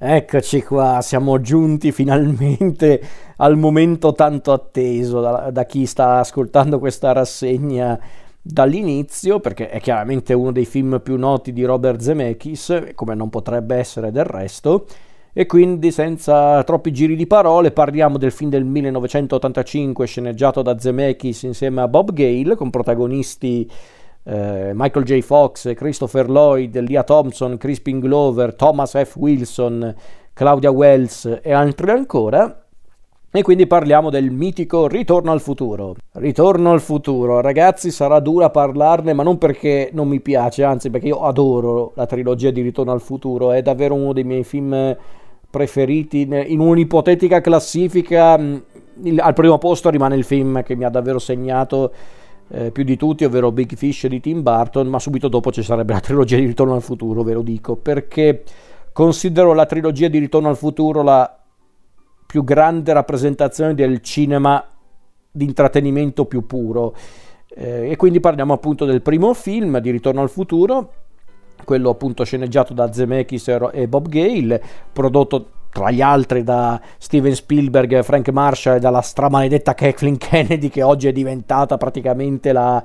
Eccoci qua, siamo giunti finalmente al momento tanto atteso da, da, chi sta ascoltando questa rassegna dall'inizio, perché è chiaramente uno dei film più noti di Robert Zemeckis, come non potrebbe essere del resto, e quindi senza troppi giri di parole parliamo del film del 1985 sceneggiato da Zemeckis insieme a Bob Gale con protagonisti eh, Michael J. Fox, Christopher Lloyd, Leah Thompson, Crispin Glover, Thomas F. Wilson, Claudia Wells e altri ancora. E quindi parliamo del mitico Ritorno al futuro. Ritorno al futuro, ragazzi, sarà dura parlarne, ma non perché non mi piace, anzi perché io adoro la trilogia di Ritorno al futuro, è davvero uno dei miei film preferiti. In un'ipotetica classifica, al primo posto rimane il film che mi ha davvero segnato eh, più di tutti, ovvero Big Fish di Tim Burton, ma subito dopo ci sarebbe la trilogia di Ritorno al futuro, ve lo dico, perché considero la trilogia di Ritorno al futuro la più grande rappresentazione del cinema di intrattenimento più puro. Eh, e quindi parliamo appunto del primo film di Ritorno al futuro, quello appunto sceneggiato da Zemeckis e Bob Gale, prodotto tra gli altri da Steven Spielberg, Frank Marshall e dalla stramaledetta Kathleen Kennedy che oggi è diventata praticamente la,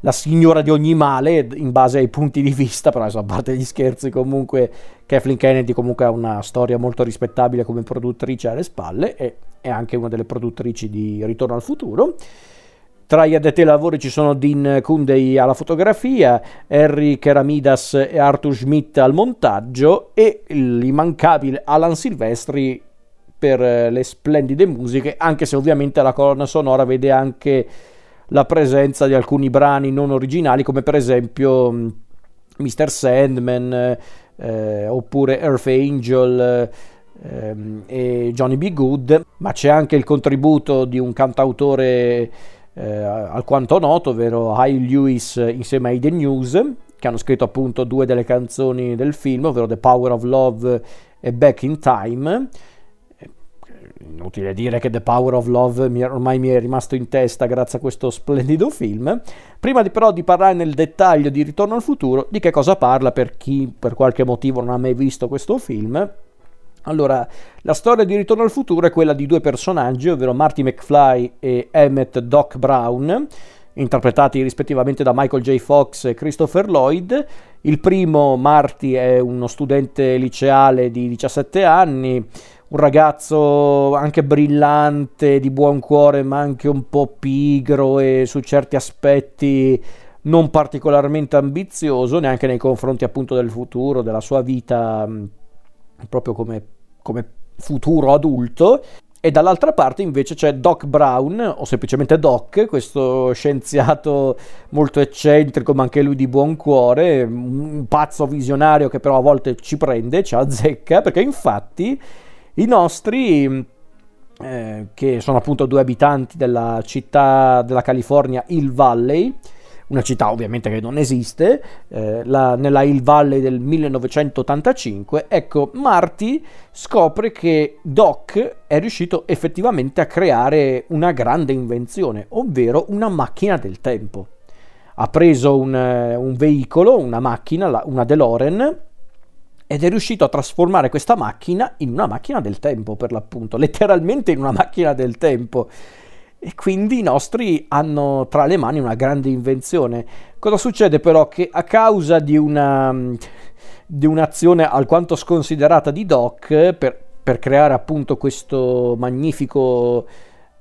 la signora di ogni male in base ai punti di vista, però a parte gli scherzi comunque Kathleen Kennedy comunque ha una storia molto rispettabile come produttrice alle spalle e è anche una delle produttrici di Ritorno al futuro. Tra gli addetti ai lavori ci sono Dean Kundey alla fotografia, Harry Keramidas e Arthur Schmidt al montaggio e l'immancabile Alan Silvestri per eh, le splendide musiche, anche se ovviamente la colonna sonora vede anche la presenza di alcuni brani non originali, come per esempio Mr. Mm, Sandman eh, oppure Earth Angel. Eh, e Johnny B. Good, ma c'è anche il contributo di un cantautore eh, alquanto noto, ovvero High Lewis insieme ai The News, che hanno scritto appunto due delle canzoni del film, ovvero The Power of Love e Back in Time. Inutile dire che The Power of Love ormai mi è rimasto in testa grazie a questo splendido film. Prima di, però di parlare nel dettaglio di Ritorno al futuro, di che cosa parla per chi per qualche motivo non ha mai visto questo film, allora, la storia di Ritorno al futuro è quella di due personaggi, ovvero Marty McFly e Emmett Doc Brown, interpretati rispettivamente da Michael J. Fox e Christopher Lloyd. Il primo, Marty, è uno studente liceale di 17 anni, un ragazzo anche brillante, di buon cuore, ma anche un po' pigro e su certi aspetti non particolarmente ambizioso, neanche nei confronti appunto del futuro, della sua vita proprio come, come futuro adulto. E dall'altra parte invece c'è Doc Brown, o semplicemente Doc, questo scienziato molto eccentrico, ma anche lui di buon cuore, un pazzo visionario che però a volte ci prende, ci azzecca, perché infatti i nostri, eh, che sono appunto due abitanti della città della California, Hill Valley, una città ovviamente che non esiste, eh, la, nella Hill Valley del 1985, ecco, Marty scopre che Doc è riuscito effettivamente a creare una grande invenzione, ovvero una macchina del tempo. Ha preso un, un veicolo, una macchina, una DeLorean, ed è riuscito a trasformare questa macchina in una macchina del tempo, per l'appunto, letteralmente in una macchina del tempo. E quindi i nostri hanno tra le mani una grande invenzione. Cosa succede però? Che a causa di, una, di un'azione alquanto sconsiderata di Doc per, per creare appunto questo magnifico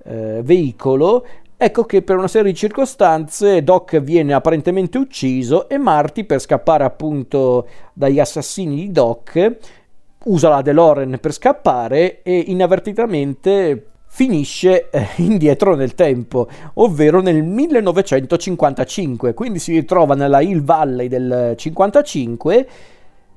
eh, veicolo, ecco che per una serie di circostanze Doc viene apparentemente ucciso e Marty per scappare appunto dagli assassini di Doc usa la DeLorean per scappare e inavvertitamente finisce eh, indietro nel tempo, ovvero nel 1955, quindi si ritrova nella Hill Valley del 55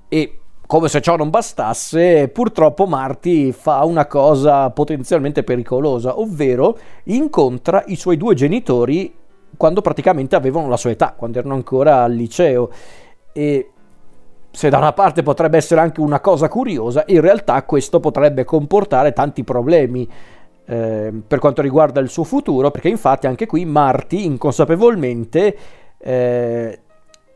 e come se ciò non bastasse, purtroppo Marty fa una cosa potenzialmente pericolosa, ovvero incontra i suoi due genitori quando praticamente avevano la sua età, quando erano ancora al liceo. E se da una parte potrebbe essere anche una cosa curiosa, in realtà questo potrebbe comportare tanti problemi eh, per quanto riguarda il suo futuro, perché infatti anche qui Marty inconsapevolmente eh,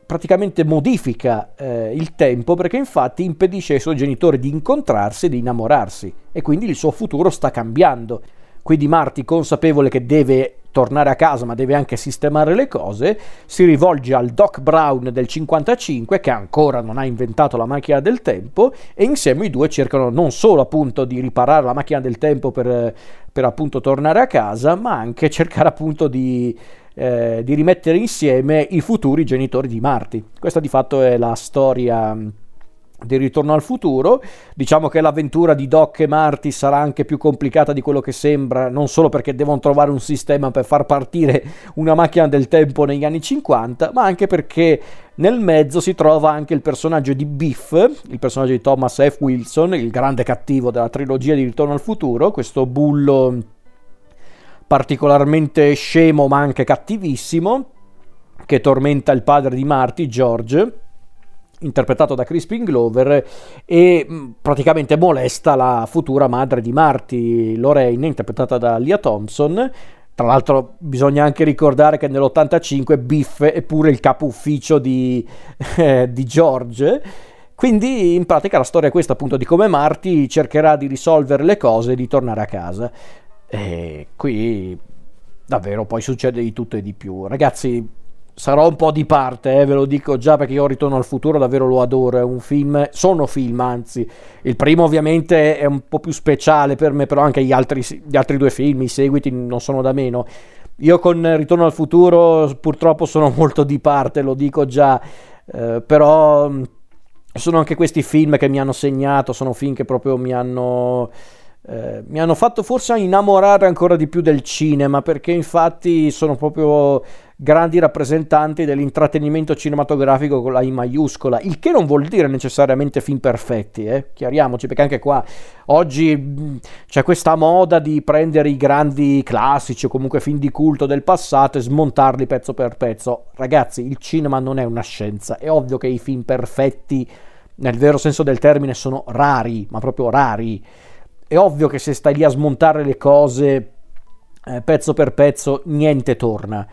praticamente modifica eh, il tempo perché infatti impedisce ai suoi genitori di incontrarsi e di innamorarsi e quindi il suo futuro sta cambiando. Quindi Marty, consapevole che deve tornare a casa ma deve anche sistemare le cose, si rivolge al Doc Brown del 55 che ancora non ha inventato la macchina del tempo e insieme i due cercano non solo appunto di riparare la macchina del tempo per, per appunto tornare a casa ma anche cercare appunto di eh, di rimettere insieme i futuri genitori di Marty. Questa di fatto è la storia di Ritorno al futuro. Diciamo che l'avventura di Doc e Marty sarà anche più complicata di quello che sembra, non solo perché devono trovare un sistema per far partire una macchina del tempo negli anni 50, ma anche perché nel mezzo si trova anche il personaggio di Biff, il personaggio di Thomas F. Wilson, il grande cattivo della trilogia di Ritorno al futuro, questo bullo particolarmente scemo ma anche cattivissimo, che tormenta il padre di Marty, George, interpretato da Crispin Glover, e mm, praticamente molesta la futura madre di Marty, Lorraine, interpretata da Lia Thompson. Tra l'altro bisogna anche ricordare che nell'85 Biff è pure il capo ufficio di, eh, di George. Quindi in pratica la storia è questa appunto di come Marty cercherà di risolvere le cose e di tornare a casa. E qui davvero poi succede di tutto e di più. Ragazzi, sarò un po' di parte, eh, ve lo dico già perché io Ritorno al futuro davvero lo adoro, è un film, sono film anzi, il primo ovviamente è un po' più speciale per me, però anche gli altri, gli altri due film, i seguiti non sono da meno. Io con Ritorno al futuro purtroppo sono molto di parte, lo dico già, eh, però sono anche questi film che mi hanno segnato, sono film che proprio mi hanno eh, mi hanno fatto forse innamorare ancora di più del cinema perché infatti sono proprio grandi rappresentanti dell'intrattenimento cinematografico con la I maiuscola, il che non vuol dire necessariamente film perfetti, eh? chiariamoci, perché anche qua oggi mm, c'è questa moda di prendere i grandi classici o comunque film di culto del passato e smontarli pezzo per pezzo. Ragazzi, il cinema non è una scienza, è ovvio che i film perfetti, nel vero senso del termine, sono rari, ma proprio rari è ovvio che se stai lì a smontare le cose eh, pezzo per pezzo, niente torna.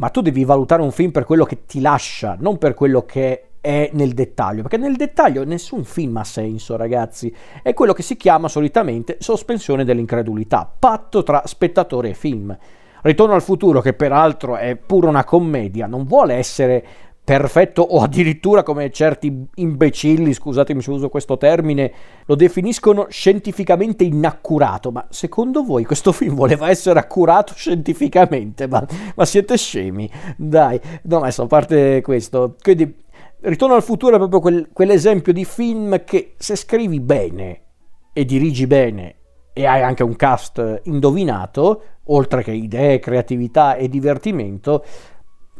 Ma tu devi valutare un film per quello che ti lascia, non per quello che è nel dettaglio, perché nel dettaglio nessun film ha senso, ragazzi. È quello che si chiama solitamente sospensione dell'incredulità, patto tra spettatore e film. Ritorno al futuro, che peraltro è pure una commedia, non vuole essere perfetto o addirittura come certi imbecilli, scusatemi se uso questo termine, lo definiscono scientificamente inaccurato. Ma secondo voi questo film voleva essere accurato scientificamente? Ma, ma siete scemi? Dai, no, adesso a parte questo, quindi Ritorno al futuro è proprio quel, quell'esempio di film che se scrivi bene e dirigi bene e hai anche un cast indovinato, oltre che idee, creatività e divertimento,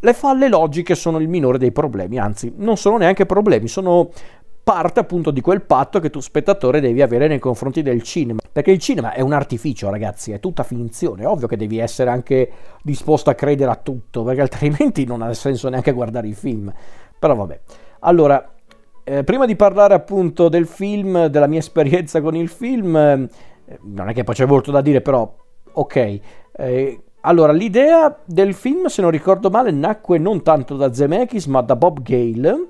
le falle logiche sono il minore dei problemi, anzi non sono neanche problemi, sono parte appunto di quel patto che tu spettatore devi avere nei confronti del cinema, perché il cinema è un artificio ragazzi, è tutta finzione, è ovvio che devi essere anche disposto a credere a tutto, perché altrimenti non ha senso neanche guardare i film, però vabbè. Allora, eh, prima di parlare appunto del film, della mia esperienza con il film, eh, non è che poi c'è molto da dire, però ok, eh, allora, l'idea del film, se non ricordo male, nacque non tanto da Zemeckis, ma da Bob Gale,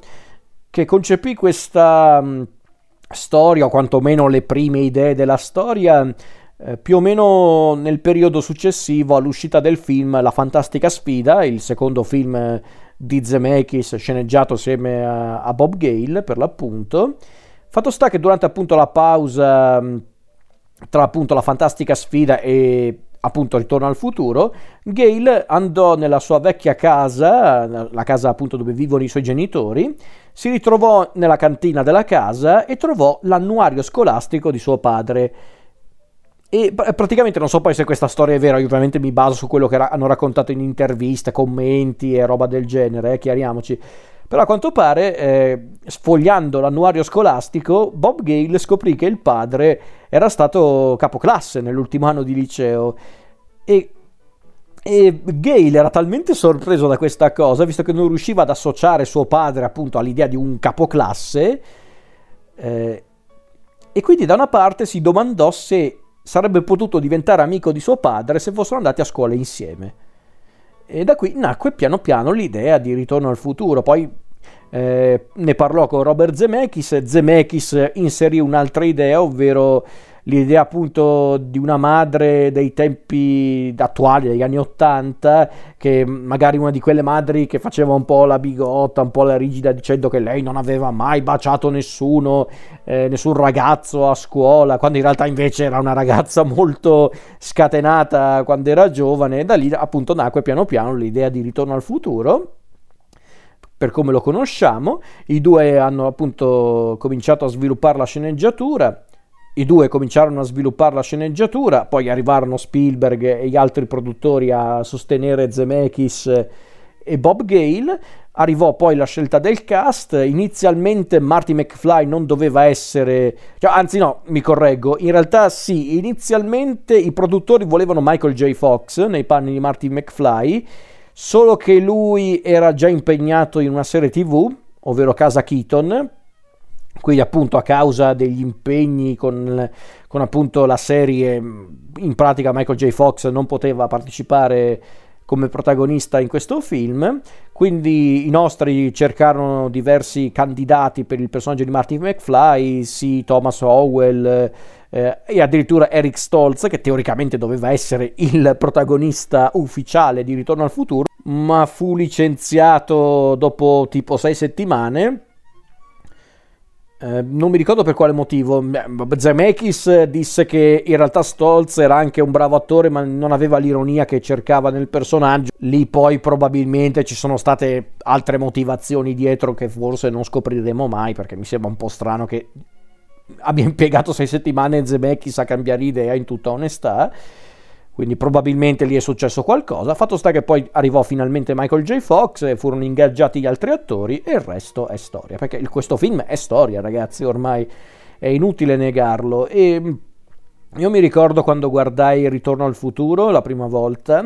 che concepì questa mh, storia, o quantomeno le prime idee della storia, eh, più o meno nel periodo successivo all'uscita del film La Fantastica Sfida, il secondo film di Zemeckis, sceneggiato assieme a, a Bob Gale, per l'appunto. Fatto sta che durante appunto la pausa tra appunto La Fantastica Sfida e appunto Ritorno al futuro, Gail andò nella sua vecchia casa, la casa appunto dove vivono i suoi genitori, si ritrovò nella cantina della casa e trovò l'annuario scolastico di suo padre. E praticamente non so poi se questa storia è vera, io ovviamente mi baso su quello che hanno raccontato in interviste, commenti e roba del genere, eh, chiariamoci. Però a quanto pare, eh, sfogliando l'annuario scolastico, Bob Gale scoprì che il padre era stato capoclasse nell'ultimo anno di liceo e, e Gale era talmente sorpreso da questa cosa, visto che non riusciva ad associare suo padre appunto all'idea di un capoclasse, eh, e quindi da una parte si domandò se sarebbe potuto diventare amico di suo padre se fossero andati a scuola insieme. E da qui nacque piano piano l'idea di ritorno al futuro. Poi eh, ne parlò con Robert Zemeckis, Zemeckis inserì un'altra idea, ovvero l'idea appunto di una madre dei tempi attuali, degli anni Ottanta, che magari una di quelle madri che faceva un po' la bigotta, un po' la rigida, dicendo che lei non aveva mai baciato nessuno, eh, nessun ragazzo a scuola, quando in realtà invece era una ragazza molto scatenata quando era giovane, e da lì appunto nacque piano piano l'idea di ritorno al futuro per come lo conosciamo. I due hanno appunto cominciato a sviluppare la sceneggiatura. I due cominciarono a sviluppare la sceneggiatura, poi arrivarono Spielberg e gli altri produttori a sostenere Zemeckis e Bob Gale. Arrivò poi la scelta del cast. Inizialmente Marty McFly non doveva essere, cioè, anzi, no, mi correggo. In realtà, sì, inizialmente i produttori volevano Michael J. Fox nei panni di Marty McFly solo che lui era già impegnato in una serie tv, ovvero Casa Keaton, quindi appunto a causa degli impegni con, con appunto la serie, in pratica Michael J. Fox non poteva partecipare come protagonista in questo film, quindi i nostri cercarono diversi candidati per il personaggio di Martin McFly, sì, Thomas Howell, eh, e addirittura Eric Stolz, che teoricamente doveva essere il protagonista ufficiale di Ritorno al futuro, ma fu licenziato dopo tipo sei settimane. Eh, non mi ricordo per quale motivo. Zemeckis disse che in realtà Stolz era anche un bravo attore, ma non aveva l'ironia che cercava nel personaggio. Lì poi probabilmente ci sono state altre motivazioni dietro che forse non scopriremo mai, perché mi sembra un po' strano che abbia impiegato sei settimane Zemeckis a cambiare idea in tutta onestà quindi probabilmente lì è successo qualcosa. Fatto sta che poi arrivò finalmente Michael J. Fox e furono ingaggiati gli altri attori e il resto è storia, perché questo film è storia ragazzi, ormai è inutile negarlo e mm, io mi ricordo quando guardai Ritorno al futuro la prima volta,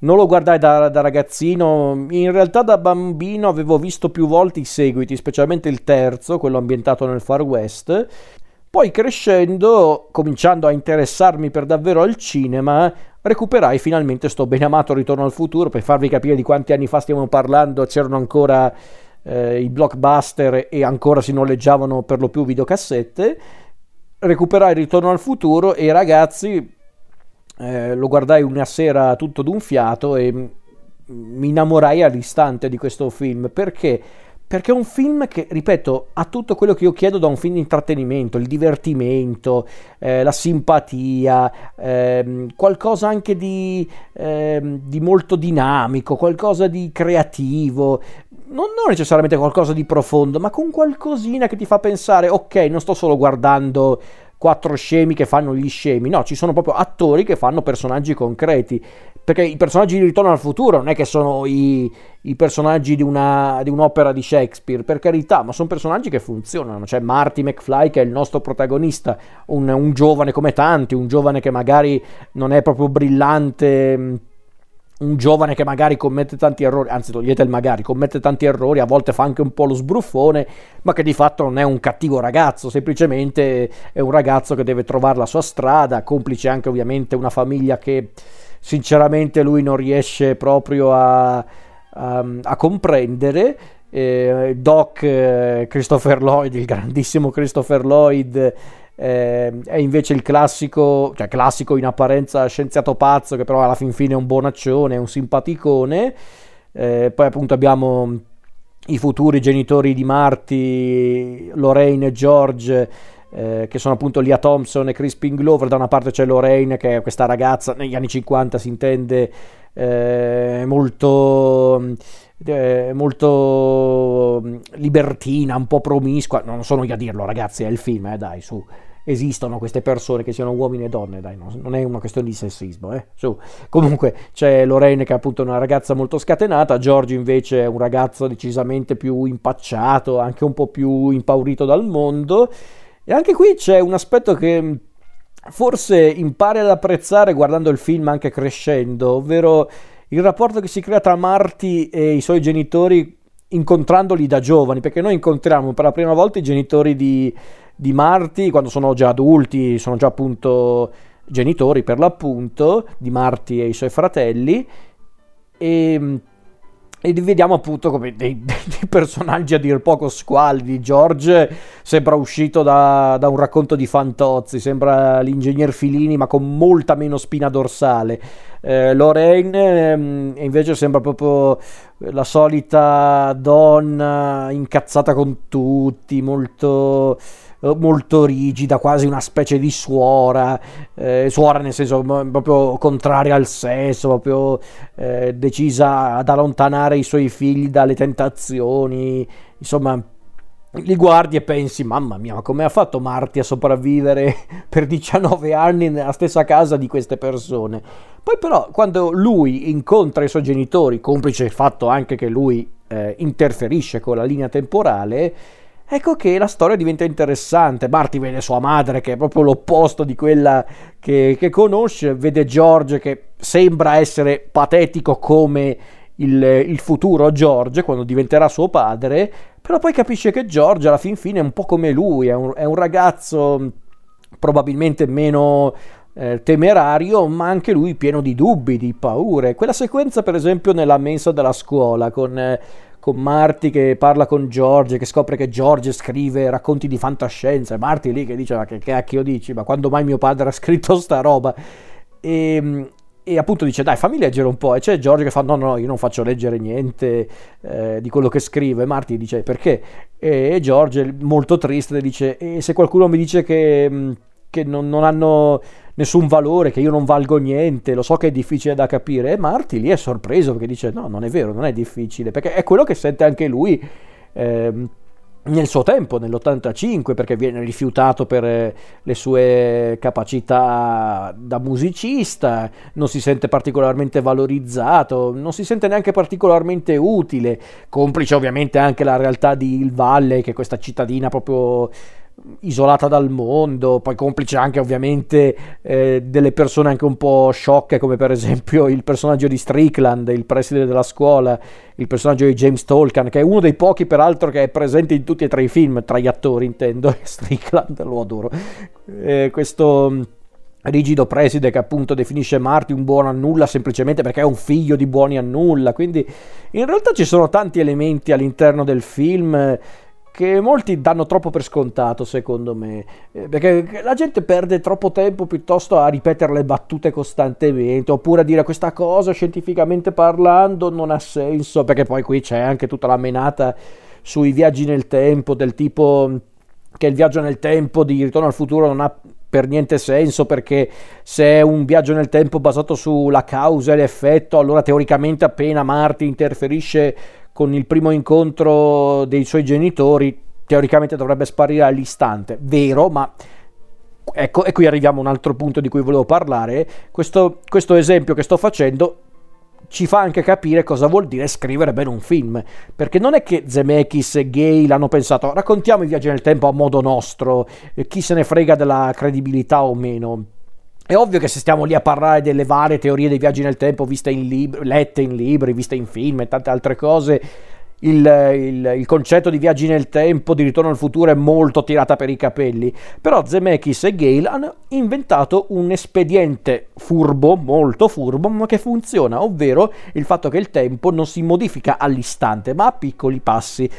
non lo guardai da, da, ragazzino, in realtà da bambino avevo visto più volte i seguiti, specialmente il terzo, quello ambientato nel Far West. Poi crescendo, cominciando a interessarmi per davvero al cinema, recuperai finalmente sto ben amato Ritorno al futuro per farvi capire di quanti anni fa stiamo parlando, c'erano ancora eh, i blockbuster e ancora si noleggiavano per lo più videocassette. Recuperai Ritorno al futuro e ragazzi eh, lo guardai una sera tutto d'un fiato e mi innamorai all'istante di questo film perché perché è un film che, ripeto, ha tutto quello che io chiedo da un film di intrattenimento, il divertimento, eh, la simpatia, ehm, qualcosa anche di, ehm, di, molto dinamico, qualcosa di creativo, non, non, necessariamente qualcosa di profondo, ma con qualcosina che ti fa pensare, ok, non sto solo guardando quattro scemi che fanno gli scemi, no, ci sono proprio attori che fanno personaggi concreti perché i personaggi di Ritorno al futuro non è che sono i, i personaggi di, una, di, un'opera di Shakespeare, per carità, ma sono personaggi che funzionano. C'è Marty McFly che è il nostro protagonista, un, un giovane come tanti, un giovane che magari non è proprio brillante un giovane che magari commette tanti errori, anzi togliete il magari, commette tanti errori, a volte fa anche un po' lo sbruffone, ma che di fatto non è un cattivo ragazzo, semplicemente è un ragazzo che deve trovare la sua strada, complice anche ovviamente una famiglia che sinceramente lui non riesce proprio a, a, a comprendere. Eh, Doc eh, Christopher Lloyd, il grandissimo Christopher Lloyd, eh, è invece il classico, cioè classico in apparenza scienziato pazzo, che però alla fin fine è un bonaccione, è un simpaticone. Eh, poi appunto abbiamo i futuri genitori di Marty, Lorraine e George, eh, che sono appunto Lia Thompson e Crispin Glover. Da una parte c'è Lorraine, che è questa ragazza, negli anni 50 si intende eh, molto, eh, molto libertina, un po' promiscua. Non sono io a dirlo, ragazzi, è il film, eh, dai, su esistono queste persone che siano uomini e donne, dai, no, non è una questione di sessismo, eh? Su. Comunque c'è Lorraine che è appunto una ragazza molto scatenata, Giorgio invece è un ragazzo decisamente più impacciato, anche un po' più impaurito dal mondo e anche qui c'è un aspetto che mm, forse impari ad apprezzare guardando il film anche crescendo, ovvero il rapporto che si crea tra Marty e i suoi genitori incontrandoli da giovani, perché noi incontriamo per la prima volta i genitori di, di Marty quando sono già adulti, sono già appunto genitori per l'appunto di Marty e i suoi fratelli e mm, e li vediamo appunto come dei, dei, personaggi a dir poco squalidi. George sembra uscito da, da, un racconto di Fantozzi, sembra l'ingegner Filini ma con molta meno spina dorsale. Eh, Lorraine ehm, invece sembra proprio la solita donna incazzata con tutti, molto molto rigida, quasi una specie di suora, eh, suora nel senso proprio contraria al sesso, proprio eh, decisa ad allontanare i suoi figli dalle tentazioni, insomma li guardi e pensi, mamma mia, ma come ha fatto Marti a sopravvivere per 19 anni nella stessa casa di queste persone? Poi però quando lui incontra i suoi genitori, complice il fatto anche che lui eh, interferisce con la linea temporale, ecco che la storia diventa interessante. Marty vede sua madre, che è proprio l'opposto di quella che, che conosce, vede George che sembra essere patetico come il, il, futuro George quando diventerà suo padre, però poi capisce che George alla fin fine è un po' come lui, è un, è un ragazzo probabilmente meno eh, temerario, ma anche lui pieno di dubbi, di paure. Quella sequenza, per esempio, nella mensa della scuola con eh, con Marty che parla con George, che scopre che George scrive racconti di fantascienza, e Marty lì che dice ma che cacchio dici, ma quando mai mio padre ha scritto sta roba? E, ehm, e appunto dice dai fammi leggere un po' e c'è George che fa no no io non faccio leggere niente eh, di quello che scrive Marty dice perché? E George molto triste dice e se qualcuno mi dice che, che non, non hanno nessun valore, che io non valgo niente, lo so che è difficile da capire. E Marty lì è sorpreso perché dice no, non è vero, non è difficile, perché è quello che sente anche lui. Eh, nel suo tempo, nell'85, perché viene rifiutato per eh, le sue capacità da musicista, non si sente particolarmente valorizzato, non si sente neanche particolarmente utile, complice ovviamente anche la realtà di Il Valle, che è questa cittadina proprio isolata dal mondo, poi complice anche ovviamente eh, delle persone anche un po' sciocche come per esempio il personaggio di Strickland, il preside della scuola, il personaggio di James Tolkien, che è uno dei pochi peraltro che è presente in tutti e tre i film, tra gli attori intendo, Strickland lo adoro. Eh, questo mm, rigido preside che appunto definisce Marty un buono a nulla semplicemente perché è un figlio di buoni a nulla, quindi in realtà ci sono tanti elementi all'interno del film che molti danno troppo per scontato, secondo me, eh, perché la gente perde troppo tempo piuttosto a ripetere le battute costantemente, oppure a dire questa cosa scientificamente parlando non ha senso, perché poi qui c'è anche tutta la menata sui viaggi nel tempo, del tipo che il viaggio nel tempo di Ritorno al futuro non ha per niente senso perché se è un viaggio nel tempo basato sulla causa e l'effetto, allora teoricamente appena Marty interferisce con il primo incontro dei suoi genitori, teoricamente dovrebbe sparire all'istante. Vero, ma ecco, e qui arriviamo a un altro punto di cui volevo parlare. Questo, questo esempio che sto facendo ci fa anche capire cosa vuol dire scrivere bene un film. Perché non è che Zemeckis e Gale hanno pensato raccontiamo i viaggi nel tempo a modo nostro, chi se ne frega della credibilità o meno. È ovvio che se stiamo lì a parlare delle varie teorie dei viaggi nel tempo viste in libri, lette in libri, viste in film e tante altre cose, il, il, il, concetto di viaggi nel tempo, di ritorno al futuro è molto tirata per i capelli. Però Zemeckis e Gale hanno inventato un espediente furbo, molto furbo, ma che funziona, ovvero il fatto che il tempo non si modifica all'istante, ma a piccoli passi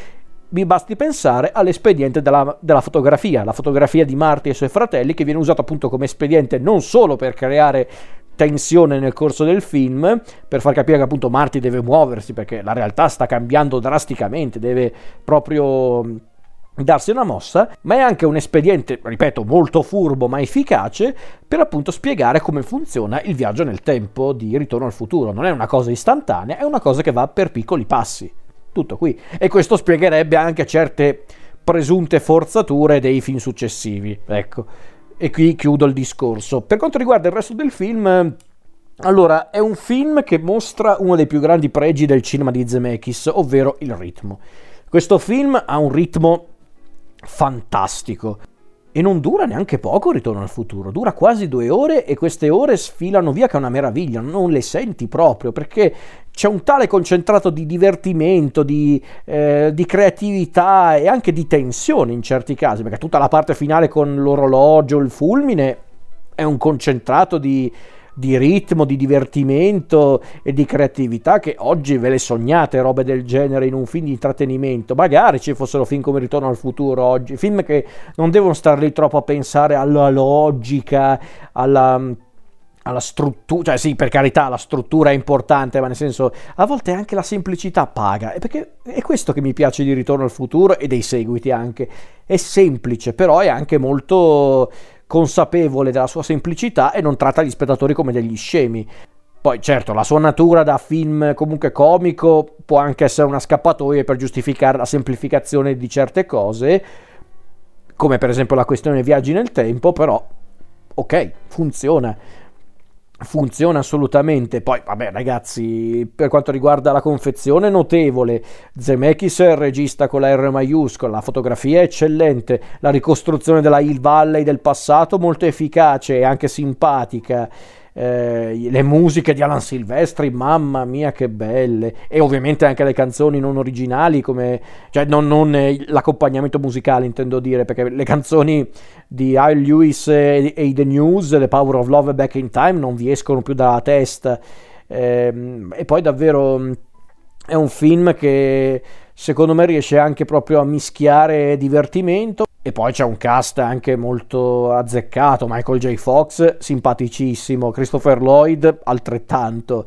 vi basti pensare all'espediente della, della, fotografia, la fotografia di Marty e suoi fratelli che viene usato appunto come espediente non solo per creare tensione nel corso del film, per far capire che appunto Marty deve muoversi perché la realtà sta cambiando drasticamente, deve proprio mm, darsi una mossa, ma è anche un espediente, ripeto, molto furbo ma efficace per appunto spiegare come funziona il viaggio nel tempo di Ritorno al futuro. Non è una cosa istantanea, è una cosa che va per piccoli passi. Tutto qui. E questo spiegherebbe anche certe presunte forzature dei film successivi. Ecco. E qui chiudo il discorso. Per quanto riguarda il resto del film, allora, è un film che mostra uno dei più grandi pregi del cinema di Zemeckis, ovvero il ritmo. Questo film ha un ritmo fantastico. E non dura neanche poco Ritorno al futuro, dura quasi due ore e queste ore sfilano via che è una meraviglia, non le senti proprio perché c'è un tale concentrato di divertimento, di, eh, di, creatività e anche di tensione in certi casi, perché tutta la parte finale con l'orologio, il fulmine, è un concentrato di, di ritmo, di divertimento e di creatività che oggi ve le sognate robe del genere in un film di intrattenimento. Magari ci fossero film come Ritorno al futuro oggi, film che non devono stare lì troppo a pensare alla logica, alla alla struttura, cioè sì, per carità, la struttura è importante, ma nel senso, a volte anche la semplicità paga, e perché è questo che mi piace di Ritorno al futuro e dei seguiti anche, è semplice, però è anche molto consapevole della sua semplicità e non tratta gli spettatori come degli scemi. Poi certo, la sua natura da film comunque comico può anche essere una scappatoia per giustificare la semplificazione di certe cose, come per esempio la questione viaggi nel tempo, però ok, funziona funziona assolutamente. Poi, vabbè, ragazzi, per quanto riguarda la confezione, notevole. Zemeckis regista con la R maiuscola, la fotografia è eccellente, la ricostruzione della Hill Valley del passato molto efficace e anche simpatica eh, le musiche di Alan Silvestri, mamma mia che belle, e ovviamente anche le canzoni non originali, come, cioè non, non eh, l'accompagnamento musicale intendo dire, perché le canzoni di Al Lewis e, e The News, The Power of Love Back in Time, non vi escono più dalla testa, eh, e poi davvero mm, è un film che secondo me riesce anche proprio a mischiare divertimento e poi c'è un cast anche molto azzeccato, Michael J. Fox simpaticissimo, Christopher Lloyd altrettanto,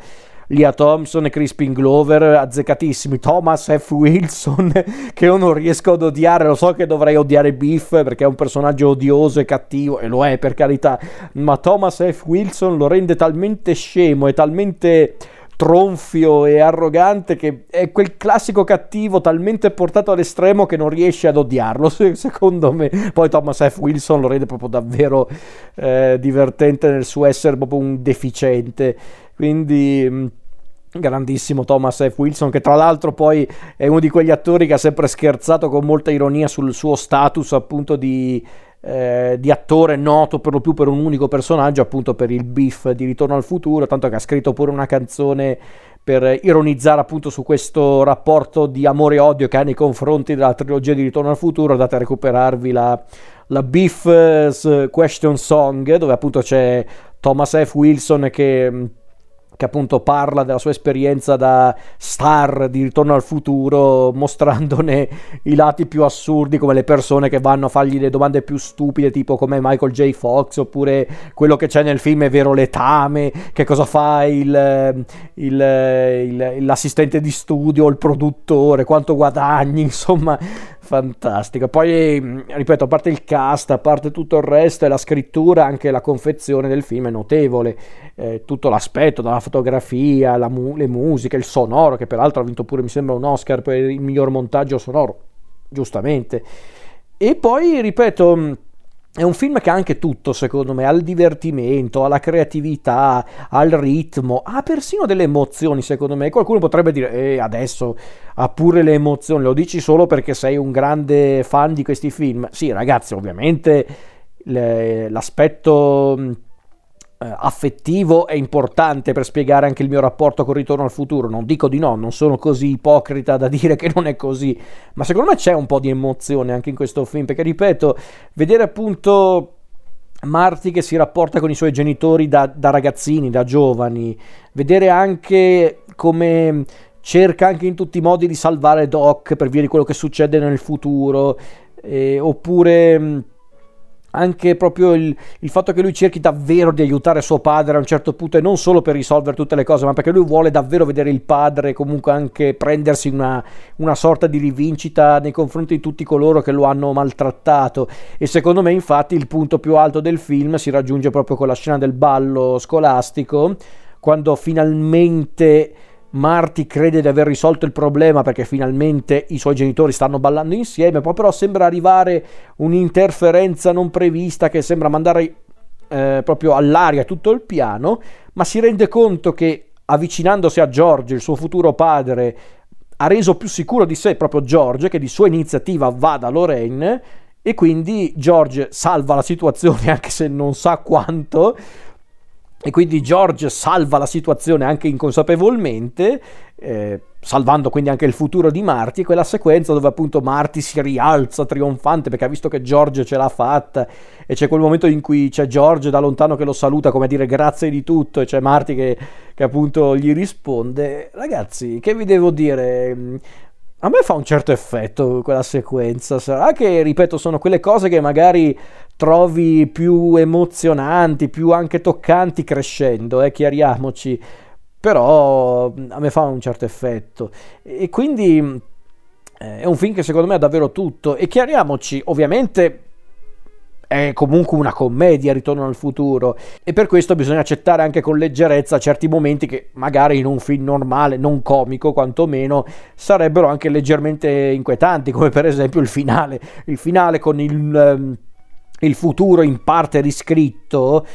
Lia Thompson e Crispin Glover azzeccatissimi, Thomas F. Wilson che io non riesco ad odiare, lo so che dovrei odiare Biff perché è un personaggio odioso e cattivo e lo è per carità, ma Thomas F. Wilson lo rende talmente scemo e talmente tronfio e arrogante che è quel classico cattivo talmente portato all'estremo che non riesce ad odiarlo secondo me poi Thomas F. Wilson lo rende proprio davvero eh, divertente nel suo essere proprio un deficiente quindi mm, grandissimo Thomas F. Wilson che tra l'altro poi è uno di quegli attori che ha sempre scherzato con molta ironia sul suo status appunto di eh, di attore noto per lo più per un unico personaggio, appunto per il beef di Ritorno al futuro, tanto che ha scritto pure una canzone per ironizzare appunto su questo rapporto di amore e odio che ha nei confronti della trilogia di Ritorno al futuro, andate a recuperarvi la, la Beef Question Song, dove appunto c'è Thomas F. Wilson che che appunto parla della sua esperienza da star di Ritorno al futuro, mostrandone i lati più assurdi, come le persone che vanno a fargli le domande più stupide, tipo come Michael J. Fox, oppure quello che c'è nel film è vero letame, che cosa fa il, il, il, l'assistente di studio, il produttore, quanto guadagni, insomma, fantastico. Poi, ripeto, a parte il cast, a parte tutto il resto e la scrittura, anche la confezione del film è notevole. Eh, tutto l'aspetto, dalla fotografia, mu- le musiche, il sonoro, che peraltro ha vinto pure, mi sembra, un Oscar per il miglior montaggio sonoro, giustamente. E poi, ripeto è un film che ha anche tutto, secondo me, al divertimento, alla creatività, al ritmo, ha persino delle emozioni, secondo me. Qualcuno potrebbe dire, eh, adesso ha pure le emozioni, lo dici solo perché sei un grande fan di questi film. Sì, ragazzi, ovviamente l'aspetto affettivo è importante per spiegare anche il mio rapporto con Ritorno al futuro. Non dico di no, non sono così ipocrita da dire che non è così, ma secondo me c'è un po' di emozione anche in questo film, perché ripeto, vedere appunto Marty che si rapporta con i suoi genitori da, da ragazzini, da giovani, vedere anche come cerca anche in tutti i modi di salvare Doc per via di quello che succede nel futuro, eh, oppure anche proprio il, il, fatto che lui cerchi davvero di aiutare suo padre a un certo punto e non solo per risolvere tutte le cose, ma perché lui vuole davvero vedere il padre comunque anche prendersi una, una sorta di rivincita nei confronti di tutti coloro che lo hanno maltrattato. E secondo me, infatti, il punto più alto del film si raggiunge proprio con la scena del ballo scolastico, quando finalmente Marty crede di aver risolto il problema perché finalmente i suoi genitori stanno ballando insieme, poi però sembra arrivare un'interferenza non prevista che sembra mandare eh, proprio all'aria tutto il piano, ma si rende conto che avvicinandosi a George, il suo futuro padre, ha reso più sicuro di sé proprio George, che di sua iniziativa va da Lorraine, e quindi George salva la situazione anche se non sa quanto e quindi George salva la situazione anche inconsapevolmente, eh, salvando quindi anche il futuro di Marty, e quella sequenza dove appunto Marty si rialza trionfante perché ha visto che George ce l'ha fatta e c'è quel momento in cui c'è George da lontano che lo saluta come a dire grazie di tutto e c'è Marty che, che appunto gli risponde. Ragazzi, che vi devo dire? A me fa un certo effetto quella sequenza, sarà che, ripeto, sono quelle cose che magari trovi più emozionanti, più anche toccanti crescendo, eh, chiariamoci, però a me fa un certo effetto. E quindi eh, è un film che secondo me ha davvero tutto. E chiariamoci, ovviamente è comunque una commedia Ritorno al futuro e per questo bisogna accettare anche con leggerezza certi momenti che magari in un film normale, non comico quantomeno, sarebbero anche leggermente inquietanti, come per esempio il finale, il finale con il, um, il futuro in parte riscritto.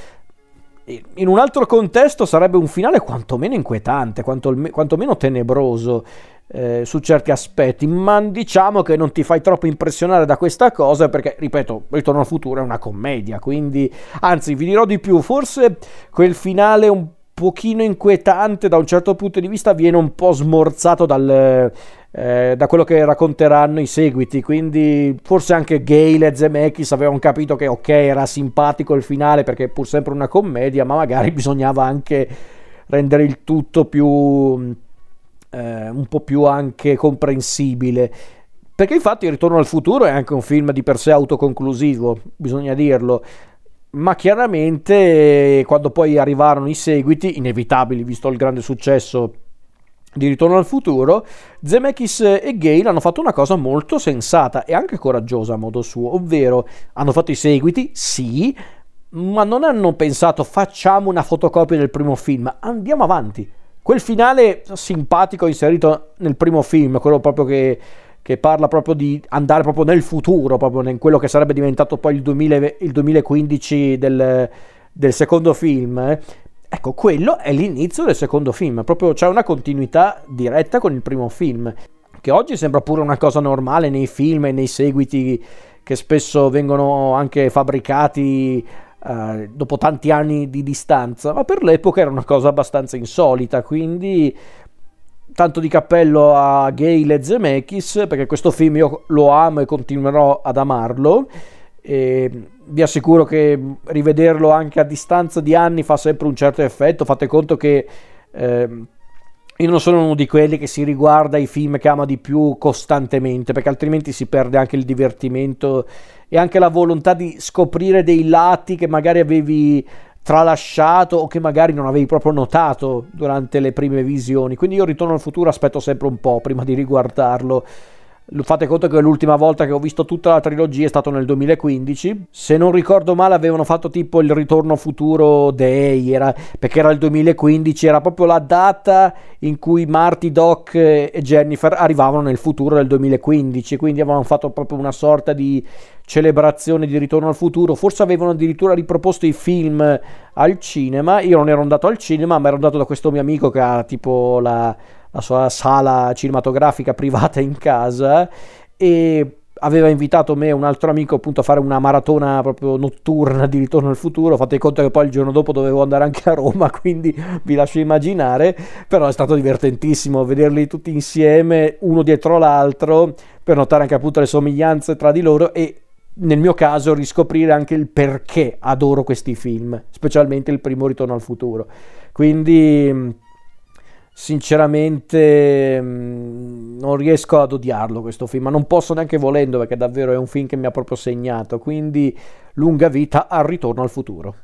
In un altro contesto sarebbe un finale quantomeno inquietante, quantomeno tenebroso eh, su certi aspetti, ma diciamo che non ti fai troppo impressionare da questa cosa perché, ripeto, Ritorno al futuro è una commedia, quindi anzi vi dirò di più, forse quel finale un pochino inquietante da un certo punto di vista viene un po' smorzato dal, eh, da quello che racconteranno i seguiti quindi forse anche Gale e Zemeckis avevano capito che ok era simpatico il finale perché è pur sempre una commedia ma magari bisognava anche rendere il tutto più eh, un po' più anche comprensibile. Perché infatti Ritorno al futuro è anche un film di per sé autoconclusivo, bisogna dirlo. Ma chiaramente quando poi arrivarono i seguiti, inevitabili visto il grande successo di Ritorno al futuro, Zemeckis e Gale hanno fatto una cosa molto sensata e anche coraggiosa a modo suo, ovvero hanno fatto i seguiti, sì, ma non hanno pensato facciamo una fotocopia del primo film, andiamo avanti Quel finale simpatico inserito nel primo film, quello proprio che, che parla proprio di andare proprio nel futuro, proprio in quello che sarebbe diventato poi il, 2000, il 2015 del, del, secondo film. Eh. Ecco, quello è l'inizio del secondo film, proprio c'è una continuità diretta con il primo film, che oggi sembra pure una cosa normale nei film e nei seguiti che spesso vengono anche fabbricati Uh, dopo tanti anni di distanza, ma per l'epoca era una cosa abbastanza insolita, quindi tanto di cappello a Gale e Zemeckis, perché questo film io lo amo e continuerò ad amarlo. E vi assicuro che rivederlo anche a distanza di anni fa sempre un certo effetto. Fate conto che eh, io non sono uno di quelli che si riguarda i film che ama di più costantemente, perché altrimenti si perde anche il divertimento e anche la volontà di scoprire dei lati che magari avevi tralasciato o che magari non avevi proprio notato durante le prime visioni. Quindi io ritorno al futuro, aspetto sempre un po' prima di riguardarlo Fate conto che l'ultima volta che ho visto tutta la trilogia è stato nel 2015. Se non ricordo male, avevano fatto tipo il ritorno futuro Day, era, perché era il 2015, era proprio la data in cui Marty, Doc e Jennifer arrivavano nel futuro del 2015. Quindi avevano fatto proprio una sorta di celebrazione di Ritorno al futuro. Forse avevano addirittura riproposto i film al cinema. Io non ero andato al cinema, ma ero andato da questo mio amico che ha tipo la la sua sala cinematografica privata in casa e aveva invitato me e un altro amico appunto a fare una maratona proprio notturna di Ritorno al futuro. Fate conto che poi il giorno dopo dovevo andare anche a Roma, quindi vi lascio immaginare. Però è stato divertentissimo vederli tutti insieme, uno dietro l'altro, per notare anche appunto le somiglianze tra di loro e nel mio caso riscoprire anche il perché adoro questi film, specialmente il primo Ritorno al futuro. Quindi sinceramente mm, non riesco ad odiarlo questo film, ma non posso neanche volendo perché davvero è un film che mi ha proprio segnato, quindi lunga vita al ritorno al futuro.